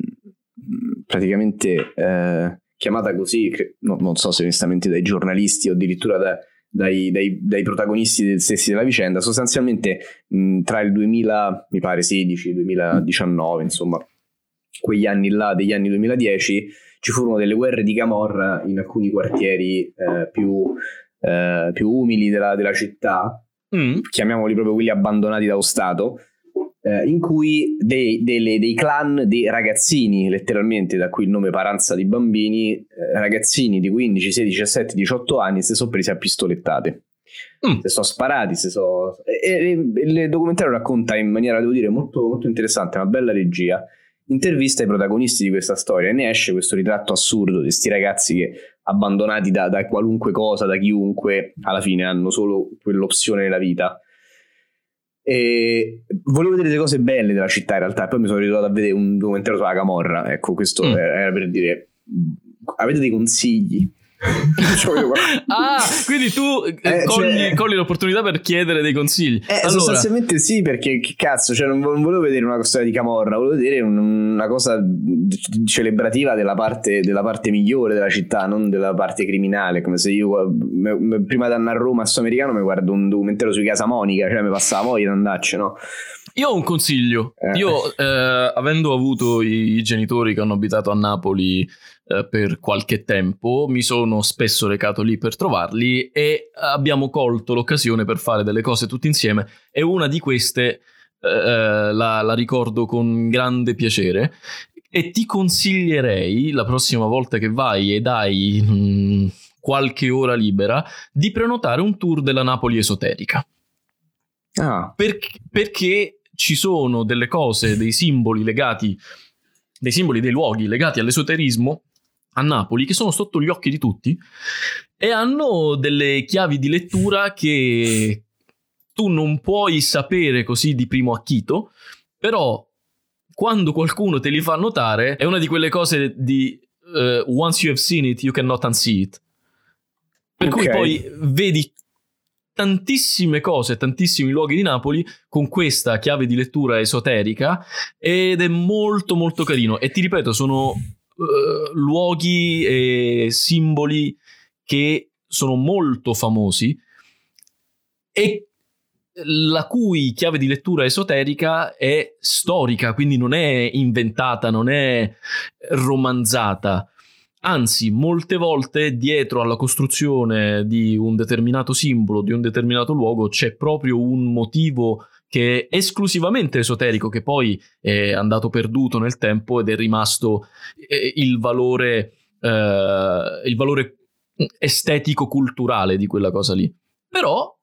[SPEAKER 2] praticamente... Eh, chiamata così, no, non so se onestamente dai giornalisti o addirittura da, dai, dai, dai, protagonisti stessi della vicenda, sostanzialmente mh, tra il 2000, mi pare 16, 2019, insomma, quegli anni là, degli anni 2010, ci furono delle guerre di Camorra in alcuni quartieri eh, più, eh, più, umili della, della città, mm. chiamiamoli proprio quelli abbandonati dallo Stato, eh, in cui dei, delle, dei, clan di ragazzini, letteralmente da qui il nome paranza di bambini, eh, ragazzini di 15, 16, 17, 18 anni si sono presi a pistolettate. Mm. Se sono sparati, se so... e, e, e, il documentario racconta in maniera, devo dire, molto, molto interessante, una bella regia. Intervista i protagonisti di questa storia e ne esce questo ritratto assurdo di questi ragazzi che abbandonati da, da qualunque cosa, da chiunque, alla fine hanno solo quell'opzione nella vita e volevo vedere le cose belle della città in realtà, poi mi sono ritrovato a vedere un documentario sulla Camorra. Ecco, questo mm. era per dire: avete dei consigli?
[SPEAKER 1] Ah, quindi tu eh, eh cogli, cioè... cogli, l'opportunità per chiedere dei consigli.
[SPEAKER 2] Eh, allora... Sostanzialmente sì, perché che cazzo, cioè non, volevo vedere una storia di Camorra, volevo vedere una cosa celebrativa della parte, della parte, migliore della città, non della parte criminale. Come se io prima di andare a Roma a Sudamericano mi guardo un documentario su Casa Monica, cioè mi passava voglia di andarci, no?
[SPEAKER 1] Io ho un consiglio. Eh. Io, eh, avendo avuto i, i, genitori che hanno abitato a Napoli eh, per qualche tempo, mi sono spesso recato lì per trovarli e abbiamo colto l'occasione per fare delle cose tutti insieme. E una di queste eh, eh, la, la ricordo con grande piacere. E ti consiglierei la prossima volta che vai ed hai mh, mm, qualche ora libera di prenotare un tour della Napoli esoterica. Ah. Per, perché ci sono delle cose, dei simboli legati, dei simboli, dei luoghi legati all'esoterismo a Napoli che sono sotto gli occhi di tutti e hanno delle chiavi di lettura che tu non puoi sapere così di primo acchito, però quando qualcuno te li fa notare è una di quelle cose di uh, once you have seen it you cannot unsee it. Per okay. cui poi vedi tantissime cose, tantissimi luoghi di Napoli con questa chiave di lettura esoterica ed è molto molto carino e ti ripeto sono uh, luoghi e simboli che sono molto famosi e la cui chiave di lettura esoterica è storica, quindi non è inventata, non è romanzata. Anzi, molte volte dietro alla costruzione di un determinato simbolo, di un determinato luogo, c'è proprio un motivo che è esclusivamente esoterico, che poi è andato perduto nel tempo ed è rimasto eh, il valore, eh, il valore estetico-culturale di quella cosa lì. Però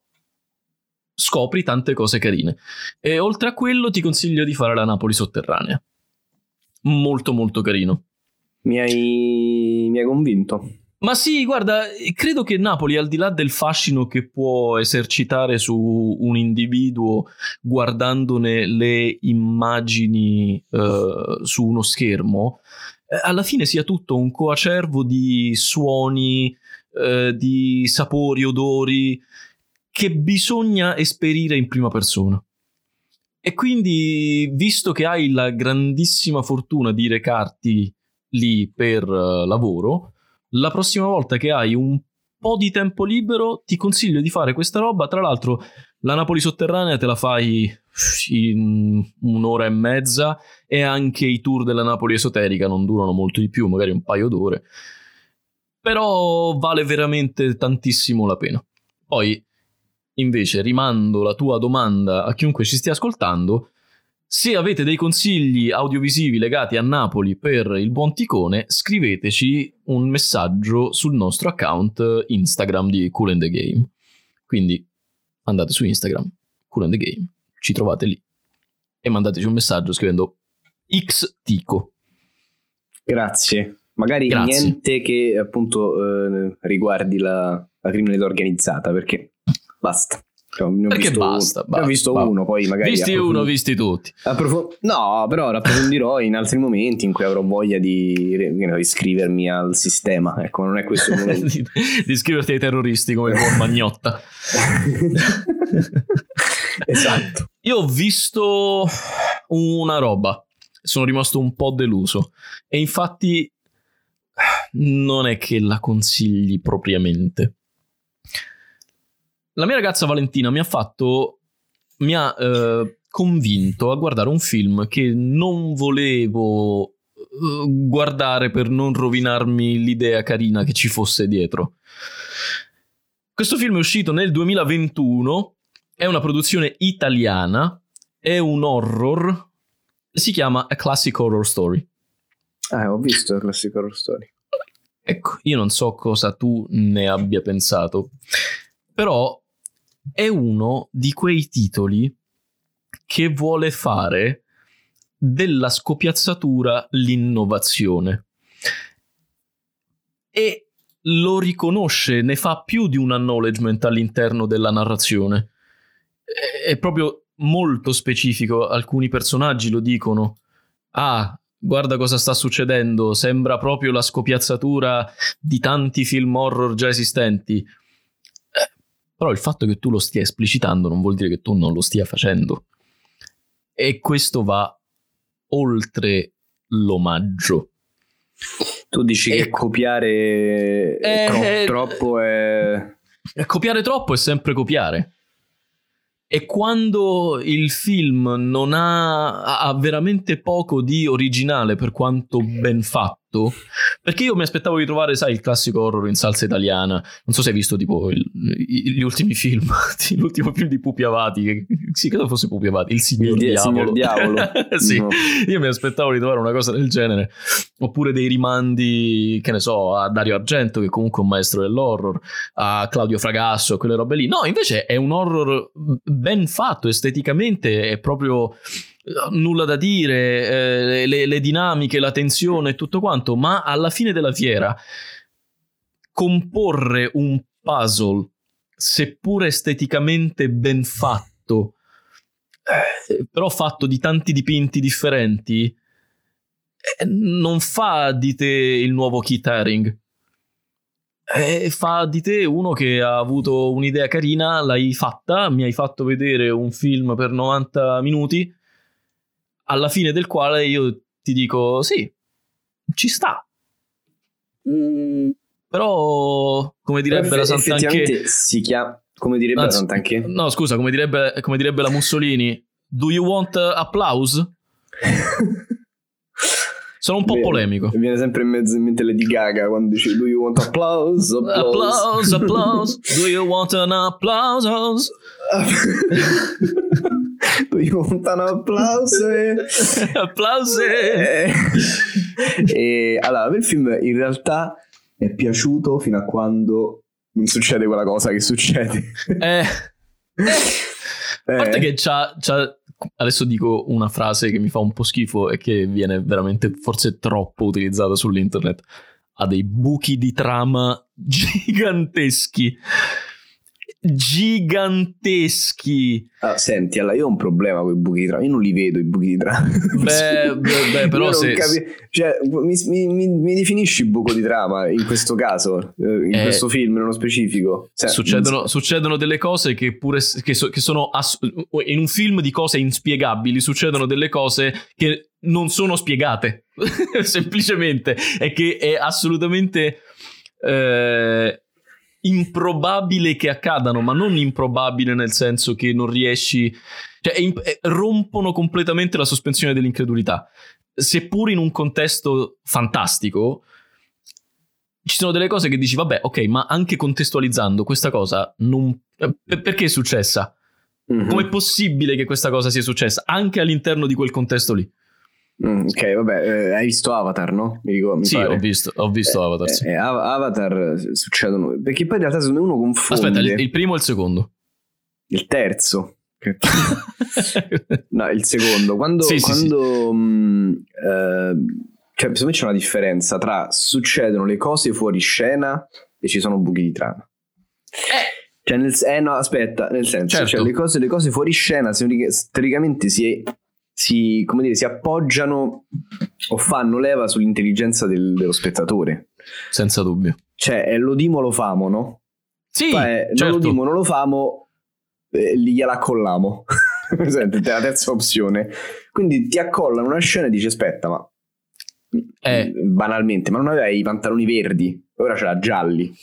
[SPEAKER 1] scopri tante cose carine. E oltre a quello ti consiglio di fare la Napoli sotterranea. Molto molto carino
[SPEAKER 2] mi hai, mi hai convinto.
[SPEAKER 1] Ma sì, guarda, credo che Napoli, al di là del fascino che può esercitare su un individuo guardandone le immagini uh, su uno schermo, eh, alla fine sia tutto un coacervo di suoni, uh, di sapori, odori che bisogna esperire in prima persona. E quindi, visto che hai la grandissima fortuna di recarti lì per uh, lavoro, la prossima volta che hai un po' di tempo libero ti consiglio di fare questa roba. Tra l'altro la Napoli sotterranea te la fai in un'ora e mezza e anche i tour della Napoli esoterica non durano molto di più, magari un paio d'ore. Però vale veramente tantissimo la pena. Poi, invece, rimando la tua domanda a chiunque ci stia ascoltando se avete dei consigli audiovisivi legati a Napoli per il buon Ticone, scriveteci un messaggio sul nostro account Instagram di Cool and the Game. Quindi andate su Instagram, Cool and the Game, ci trovate lì e mandateci un messaggio scrivendo X Tico.
[SPEAKER 2] Grazie. Magari Grazie. niente che appunto eh, riguardi la, la criminalità organizzata perché basta.
[SPEAKER 1] Cioè, Perché basta,
[SPEAKER 2] uno. basta. Ho visto basta. uno, poi magari.
[SPEAKER 1] Visti uno, visti tutti.
[SPEAKER 2] Approf- no, però approfondirò in altri momenti in cui avrò voglia di, di iscrivermi al sistema. Ecco, non è questo il <laughs> momento.
[SPEAKER 1] di, di iscriverti ai terroristi come il buon Magnotta. <laughs>
[SPEAKER 2] esatto.
[SPEAKER 1] Io ho visto una roba. Sono rimasto un po' deluso. E infatti non è che la consigli propriamente. La mia ragazza Valentina mi ha fatto, mi ha eh, convinto a guardare un film che non volevo eh, guardare per non rovinarmi l'idea carina che ci fosse dietro. Questo film è uscito nel 2021, è una produzione italiana, è un horror, si chiama A Classic Horror Story.
[SPEAKER 2] Ah, ho visto A Classic Horror Story.
[SPEAKER 1] Ecco, io non so cosa tu ne abbia pensato, però è uno di quei titoli che vuole fare della scopiazzatura l'innovazione. E lo riconosce, ne fa più di un acknowledgement all'interno della narrazione. È proprio molto specifico, alcuni personaggi lo dicono. Ah, guarda cosa sta succedendo, sembra proprio la scopiazzatura di tanti film horror già esistenti. Eh, però il fatto che tu lo stia esplicitando non vuol dire che tu non lo stia facendo. E questo va oltre l'omaggio.
[SPEAKER 2] Tu dici e... che copiare eh, tro- troppo è...
[SPEAKER 1] Copiare troppo è sempre copiare. E quando il film non ha, ha veramente poco di originale per quanto ben fatto, fatto perché io mi aspettavo di trovare, sai, il classico horror in salsa italiana. Non so se hai visto tipo il, gli ultimi film, <laughs> l'ultimo film di Pupi Avati, che sì, credo fosse Pupi Avati, il Signor il Diavolo. Signor Diavolo. <laughs> sì, no. io mi aspettavo di trovare una cosa del genere. Oppure dei rimandi, che ne so, a Dario Argento, che comunque è un maestro dell'horror, a Claudio Fragasso, quelle robe lì. No, invece è un horror ben fatto esteticamente, è proprio nulla da dire, eh, le, le, dinamiche, la tensione e tutto quanto, ma alla fine della fiera comporre un puzzle, seppur esteticamente ben fatto, eh, però fatto di tanti dipinti differenti, eh, non fa di te il nuovo Keith Haring. Eh, fa di te uno che ha avuto un'idea carina, l'hai fatta, mi hai fatto vedere un film per 90 minuti alla fine del quale io ti dico sì, ci sta. Mm, però, come direbbe la Sant'Anche...
[SPEAKER 2] si chiama... Come direbbe Anzi, la Sant'Anche?
[SPEAKER 1] No, scusa, come direbbe, come direbbe la Mussolini, do you want applause? Sono un po'
[SPEAKER 2] viene,
[SPEAKER 1] polemico.
[SPEAKER 2] Viene sempre in mezzo in mente Lady Gaga quando dice Do you want applause?
[SPEAKER 1] Applause, applause. applause. Do you want an applause? <laughs>
[SPEAKER 2] An applause? <laughs>
[SPEAKER 1] applause! <laughs>
[SPEAKER 2] E, allora, il film in realtà è piaciuto fino a quando non succede quella cosa che succede.
[SPEAKER 1] Eh. <laughs> A parte eh. che c'ha, c'ha adesso dico una frase che mi fa un po' schifo e che viene veramente forse troppo utilizzata sull'internet. Ha dei buchi di trama giganteschi giganteschi.
[SPEAKER 2] Ah, senti, allora io ho un problema con i buchi di trama. Io non li vedo i buchi di trama.
[SPEAKER 1] Beh, <laughs> beh, beh però se... Capi...
[SPEAKER 2] Cioè, mi, mi, mi, definisci buco di trama in questo caso, eh, in eh, questo film nello specifico?
[SPEAKER 1] Cioè, succedono, so. succedono, delle cose che pure che, so, che sono ass- in un film di cose inspiegabili succedono delle cose che non sono spiegate. <laughs> Semplicemente è che è assolutamente eh, improbabile che accadano, ma non improbabile nel senso che non riesci... Cioè, imp- rompono completamente la sospensione dell'incredulità. Seppur in un contesto fantastico, ci sono delle cose che dici, vabbè, ok, ma anche contestualizzando questa cosa, non... perché è successa? Mm-hmm. Com'è possibile che questa cosa sia successa anche all'interno di quel contesto lì?
[SPEAKER 2] Mm, ok, vabbè, eh, hai visto Avatar, no?
[SPEAKER 1] Mi ricordo, mi sì, ho visto, ho visto
[SPEAKER 2] eh,
[SPEAKER 1] Avatar. Sì.
[SPEAKER 2] Eh, Avatar eh, succedono. Perché poi in realtà secondo me uno confonde.
[SPEAKER 1] Aspetta, il, il primo o il secondo?
[SPEAKER 2] Il terzo. <laughs> no, il secondo. Quando. Sì, quando sì, mh, eh, cioè, secondo me c'è una differenza tra succedono le cose fuori scena e ci sono buchi di trama.
[SPEAKER 1] Eh.
[SPEAKER 2] Cioè, nel, eh no, aspetta, nel senso, cioè, certo. cioè, le, cose, le cose fuori scena, teoricamente si si, come dire, si appoggiano o fanno leva sull'intelligenza del, dello spettatore.
[SPEAKER 1] Senza dubbio.
[SPEAKER 2] Cioè, è lo dimo lo famo, no?
[SPEAKER 1] Sì, Poi, certo. non
[SPEAKER 2] lo dimo, non lo famo, eh, gliela accollamo. <laughs> Presente, la terza opzione. Quindi ti accollano una scena e dici aspetta, ma
[SPEAKER 1] Eh.
[SPEAKER 2] banalmente, ma non aveva i pantaloni verdi, ora ce l'ha gialli.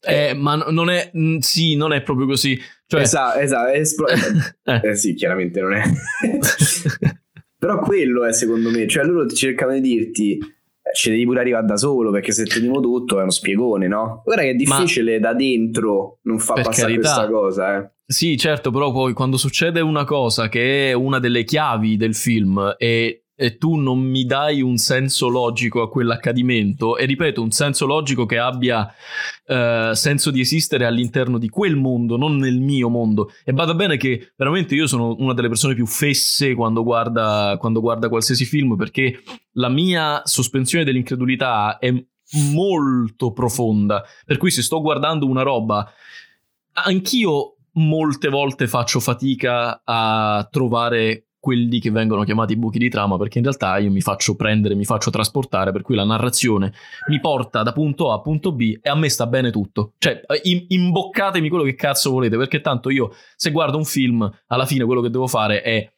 [SPEAKER 1] Eh, ma non è, mm, sì, non è proprio così. Cioè,
[SPEAKER 2] esatto, esatto, espl- <laughs>
[SPEAKER 1] eh.
[SPEAKER 2] eh sì, chiaramente non è. <laughs> Però quello è secondo me, cioè loro cercano di dirti eh, ci devi pure arrivare da solo perché se teniamo tutto è uno spiegone, no? Guarda che è difficile Ma da dentro non fa passare carità. questa cosa, eh.
[SPEAKER 1] Sì, certo, però poi quando succede una cosa che è una delle chiavi del film e e tu non mi dai un senso logico a quell'accadimento e ripeto un senso logico che abbia eh, senso di esistere all'interno di quel mondo non nel mio mondo. E vada bene che veramente io sono una delle persone più fesse quando guarda, quando guarda qualsiasi film perché la mia sospensione dell'incredulità è molto profonda. Per cui se sto guardando una roba anch'io molte volte faccio fatica a trovare quelli che vengono chiamati buchi di trama perché in realtà io mi faccio prendere, mi faccio trasportare, per cui la narrazione mi porta da punto A a punto B e a me sta bene tutto. Cioè, in, imboccatemi quello che cazzo volete, perché tanto io se guardo un film, alla fine quello che devo fare è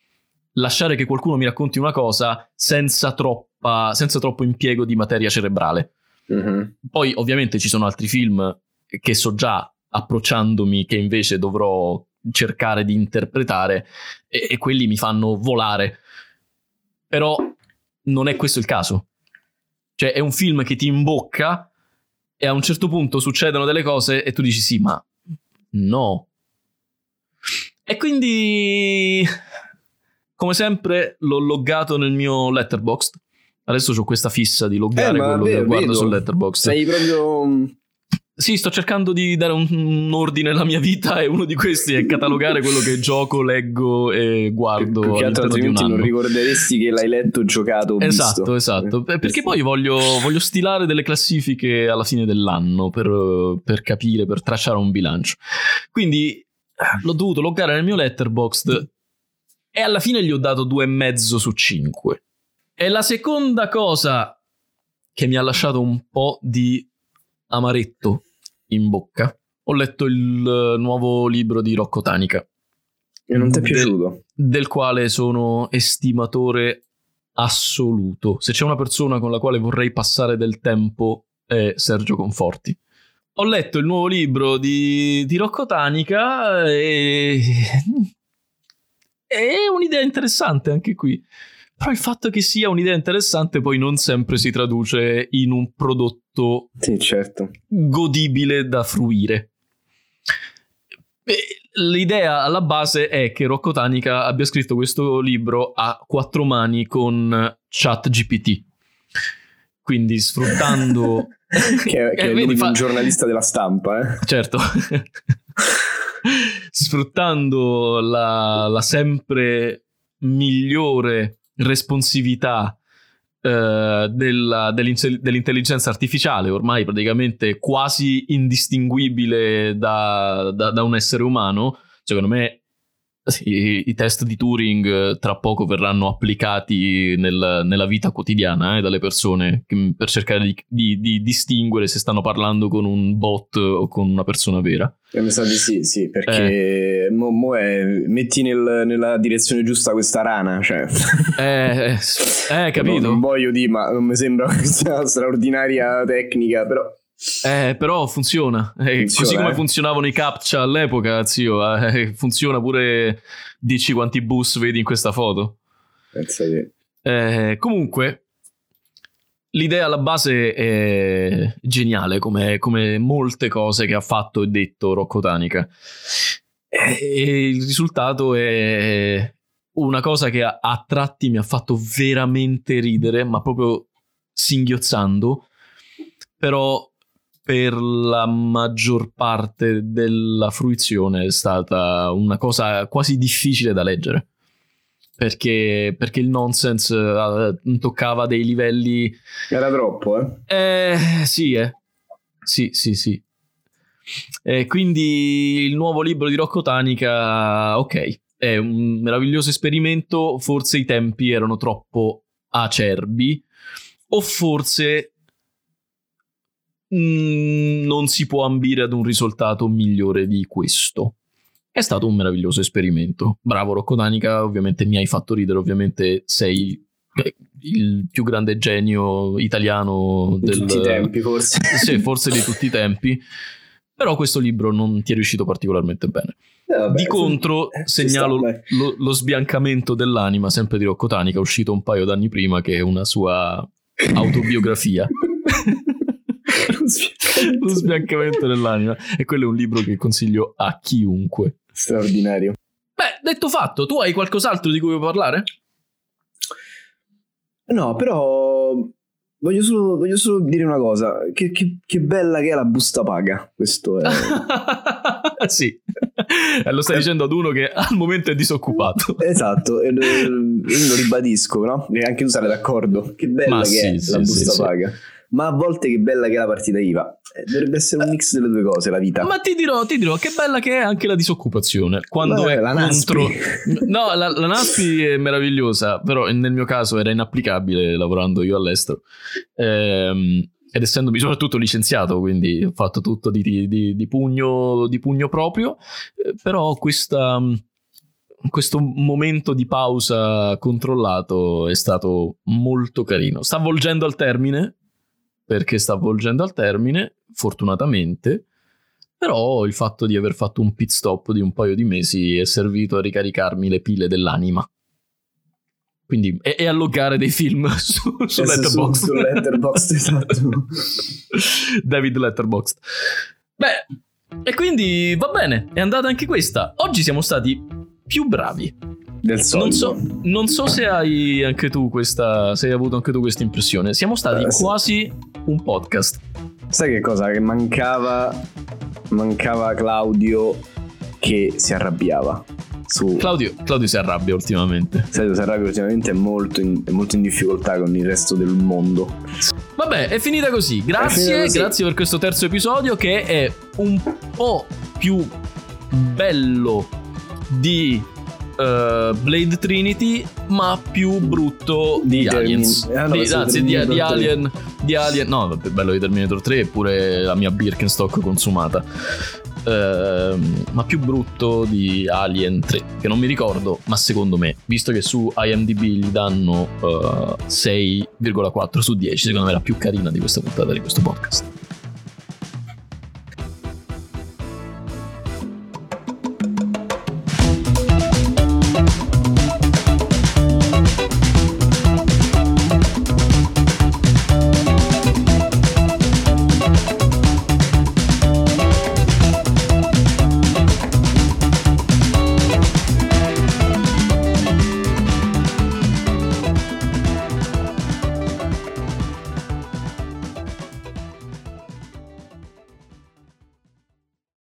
[SPEAKER 1] lasciare che qualcuno mi racconti una cosa senza, troppa, senza troppo impiego di materia cerebrale. Mm-hmm. Poi ovviamente ci sono altri film che so già approcciandomi che invece dovrò cercare di interpretare e, e quelli mi fanno volare. Però non è questo il caso. Cioè è un film che ti imbocca e a un certo punto succedono delle cose e tu dici sì, ma no. E quindi, come sempre, l'ho loggato nel mio letterbox. Adesso ho questa fissa di loggare eh, quello vedo, che guardo vedo. sul letterbox.
[SPEAKER 2] Sei proprio
[SPEAKER 1] sì, sto cercando di dare un, un, ordine alla mia vita e uno di questi è catalogare quello che gioco, leggo e guardo.
[SPEAKER 2] Più che altro altrimenti non ricorderesti che l'hai letto, giocato,
[SPEAKER 1] Esatto, visto. esatto. Eh, perché poi voglio, voglio, stilare delle classifiche alla fine dell'anno per, per capire, per tracciare un bilancio. Quindi l'ho dovuto loggare nel mio letterboxd e alla fine gli ho dato due e mezzo su 5. E la seconda cosa che mi ha lasciato un po' di amaretto in bocca, ho letto il nuovo libro di Rocco Tanica.
[SPEAKER 2] E non ti è piaciuto?
[SPEAKER 1] Del, del quale sono estimatore assoluto. Se c'è una persona con la quale vorrei passare del tempo è Sergio Conforti. Ho letto il nuovo libro di, di Rocco Tanica e... <laughs> è un'idea interessante anche qui. Però il fatto che sia un'idea interessante poi non sempre si traduce in un prodotto
[SPEAKER 2] sì, certo.
[SPEAKER 1] godibile da fruire. L'idea alla base è che Rocco Tanica abbia scritto questo libro a quattro mani con ChatGPT. Quindi sfruttando... <laughs>
[SPEAKER 2] che, è, che eh, è fa... un giornalista della stampa, eh?
[SPEAKER 1] Certo. <laughs> sfruttando la, la sempre migliore responsività eh, della, dell'intelligenza artificiale, ormai praticamente quasi indistinguibile da, da, da un essere umano, secondo me sì, i test di Turing eh, tra poco verranno applicati nel, nella vita quotidiana eh, dalle persone che, per cercare di, di, di, distinguere se stanno parlando con un bot o con una persona vera.
[SPEAKER 2] E mi sa di sì, sì, perché eh. mo, mo è, metti nel, nella direzione giusta questa rana, cioè...
[SPEAKER 1] Eh, eh, eh <laughs> capito.
[SPEAKER 2] Non, non voglio dire, ma non mi sembra <laughs> questa straordinaria tecnica, però...
[SPEAKER 1] Eh, però funziona. Eh, funziona così come eh. funzionavano i captcha all'epoca, zio, eh, funziona pure. Dici quanti bus vedi in questa foto.
[SPEAKER 2] Pensa che...
[SPEAKER 1] Eh, comunque, l'idea alla base è geniale, come, come, molte cose che ha fatto e detto Rocco Tanica. E il risultato è una cosa che a, a tratti mi ha fatto veramente ridere, ma proprio singhiozzando. Però per la maggior parte della fruizione è stata una cosa quasi difficile da leggere. Perché, perché il nonsense uh, toccava dei livelli.
[SPEAKER 2] Era troppo, eh?
[SPEAKER 1] Eh, sì, eh. Sì, sì, sì. E quindi il nuovo libro di Rocco Tanica, ok, è un meraviglioso esperimento. Forse i tempi erano troppo acerbi, o forse non si può ambire ad un risultato migliore di questo. È stato un meraviglioso esperimento. Bravo Rocco Danica, ovviamente mi hai fatto ridere, ovviamente sei... Eh, il più grande genio italiano
[SPEAKER 2] di
[SPEAKER 1] del...
[SPEAKER 2] tutti i tempi, forse. <laughs>
[SPEAKER 1] sì, forse di tutti i tempi. Però questo libro non ti è riuscito particolarmente bene.
[SPEAKER 2] Eh, vabbè,
[SPEAKER 1] di contro,
[SPEAKER 2] eh, ci
[SPEAKER 1] segnalo lo, lo sbiancamento dell'anima, sempre di Rocco Tanica, uscito un paio d'anni prima, che è una sua autobiografia. <laughs>
[SPEAKER 2] Lo sbiancamento.
[SPEAKER 1] dell'anima. E quello è un libro che consiglio a chiunque.
[SPEAKER 2] Straordinario.
[SPEAKER 1] Beh, detto fatto, tu hai qualcos'altro di cui vuoi parlare?
[SPEAKER 2] No, però voglio solo, voglio solo dire una cosa. Che, che- che bella che è la busta paga. Questo è... <laughs>
[SPEAKER 1] sì, Eh, lo stai dicendo ad uno che al momento è disoccupato. <laughs>
[SPEAKER 2] esatto, lo, io lo ribadisco, no? E anche tu sarai d'accordo. Che bella
[SPEAKER 1] Ma
[SPEAKER 2] che
[SPEAKER 1] sì,
[SPEAKER 2] è
[SPEAKER 1] sì,
[SPEAKER 2] la
[SPEAKER 1] sì,
[SPEAKER 2] busta
[SPEAKER 1] sì.
[SPEAKER 2] paga. Ma a volte che bella che è la partita IVA. Eh, Dovrebbe essere un mix delle due cose, la vita.
[SPEAKER 1] Ma ti dirò, ti dirò, che bella che è anche la disoccupazione. Quando
[SPEAKER 2] Beh,
[SPEAKER 1] è
[SPEAKER 2] la
[SPEAKER 1] contro...
[SPEAKER 2] NASPI. <laughs>
[SPEAKER 1] No, la, la NASPI è meravigliosa, però nel mio caso era inapplicabile lavorando io all'estero. Ehm, ed essendomi soprattutto licenziato, quindi ho fatto tutto di, di- di- di pugno, di pugno proprio, eh, però questa, questo momento di pausa controllato è stato molto carino. Sta volgendo al termine, perché sta volgendo al termine, fortunatamente, però il fatto di aver fatto un pit stop di un paio di mesi è servito a ricaricarmi le pile dell'anima. Quindi, e, e a loggare dei film <laughs> su, su
[SPEAKER 2] Eh, su-
[SPEAKER 1] Letterboxd.
[SPEAKER 2] su Letterboxd, <laughs> esatto.
[SPEAKER 1] David Letterboxd. Beh, e quindi va bene, è andata anche questa. Oggi siamo stati più bravi.
[SPEAKER 2] Del solito.
[SPEAKER 1] Non so, non so se hai anche tu questa, se hai avuto anche tu questa impressione. Siamo stati
[SPEAKER 2] Eh, sì.
[SPEAKER 1] quasi un podcast.
[SPEAKER 2] Sai che cosa? Che mancava, mancava Claudio che si arrabbiava. Su,
[SPEAKER 1] Claudio, Claudio si arrabbia ultimamente.
[SPEAKER 2] Sai, si arrabbia ultimamente è molto, in, è molto in difficoltà con il resto del mondo.
[SPEAKER 1] Vabbè, è finita così. Grazie,
[SPEAKER 2] finita così.
[SPEAKER 1] grazie per questo terzo episodio che è un po' più bello di eh, Blade Trinity, ma più brutto di,
[SPEAKER 2] Di
[SPEAKER 1] Aliens.
[SPEAKER 2] No,
[SPEAKER 1] Di- anzi, di, di
[SPEAKER 2] 3.
[SPEAKER 1] Alien. Di Alien. No, vabbè, bello di Terminator 3, eppure la mia Birkenstock consumata. Ehm, ma più brutto di Alien 3, che non mi ricordo, ma secondo me, visto che su IMDb gli danno eh, 6,4 su 10, secondo me è la più carina di questa puntata di questo podcast.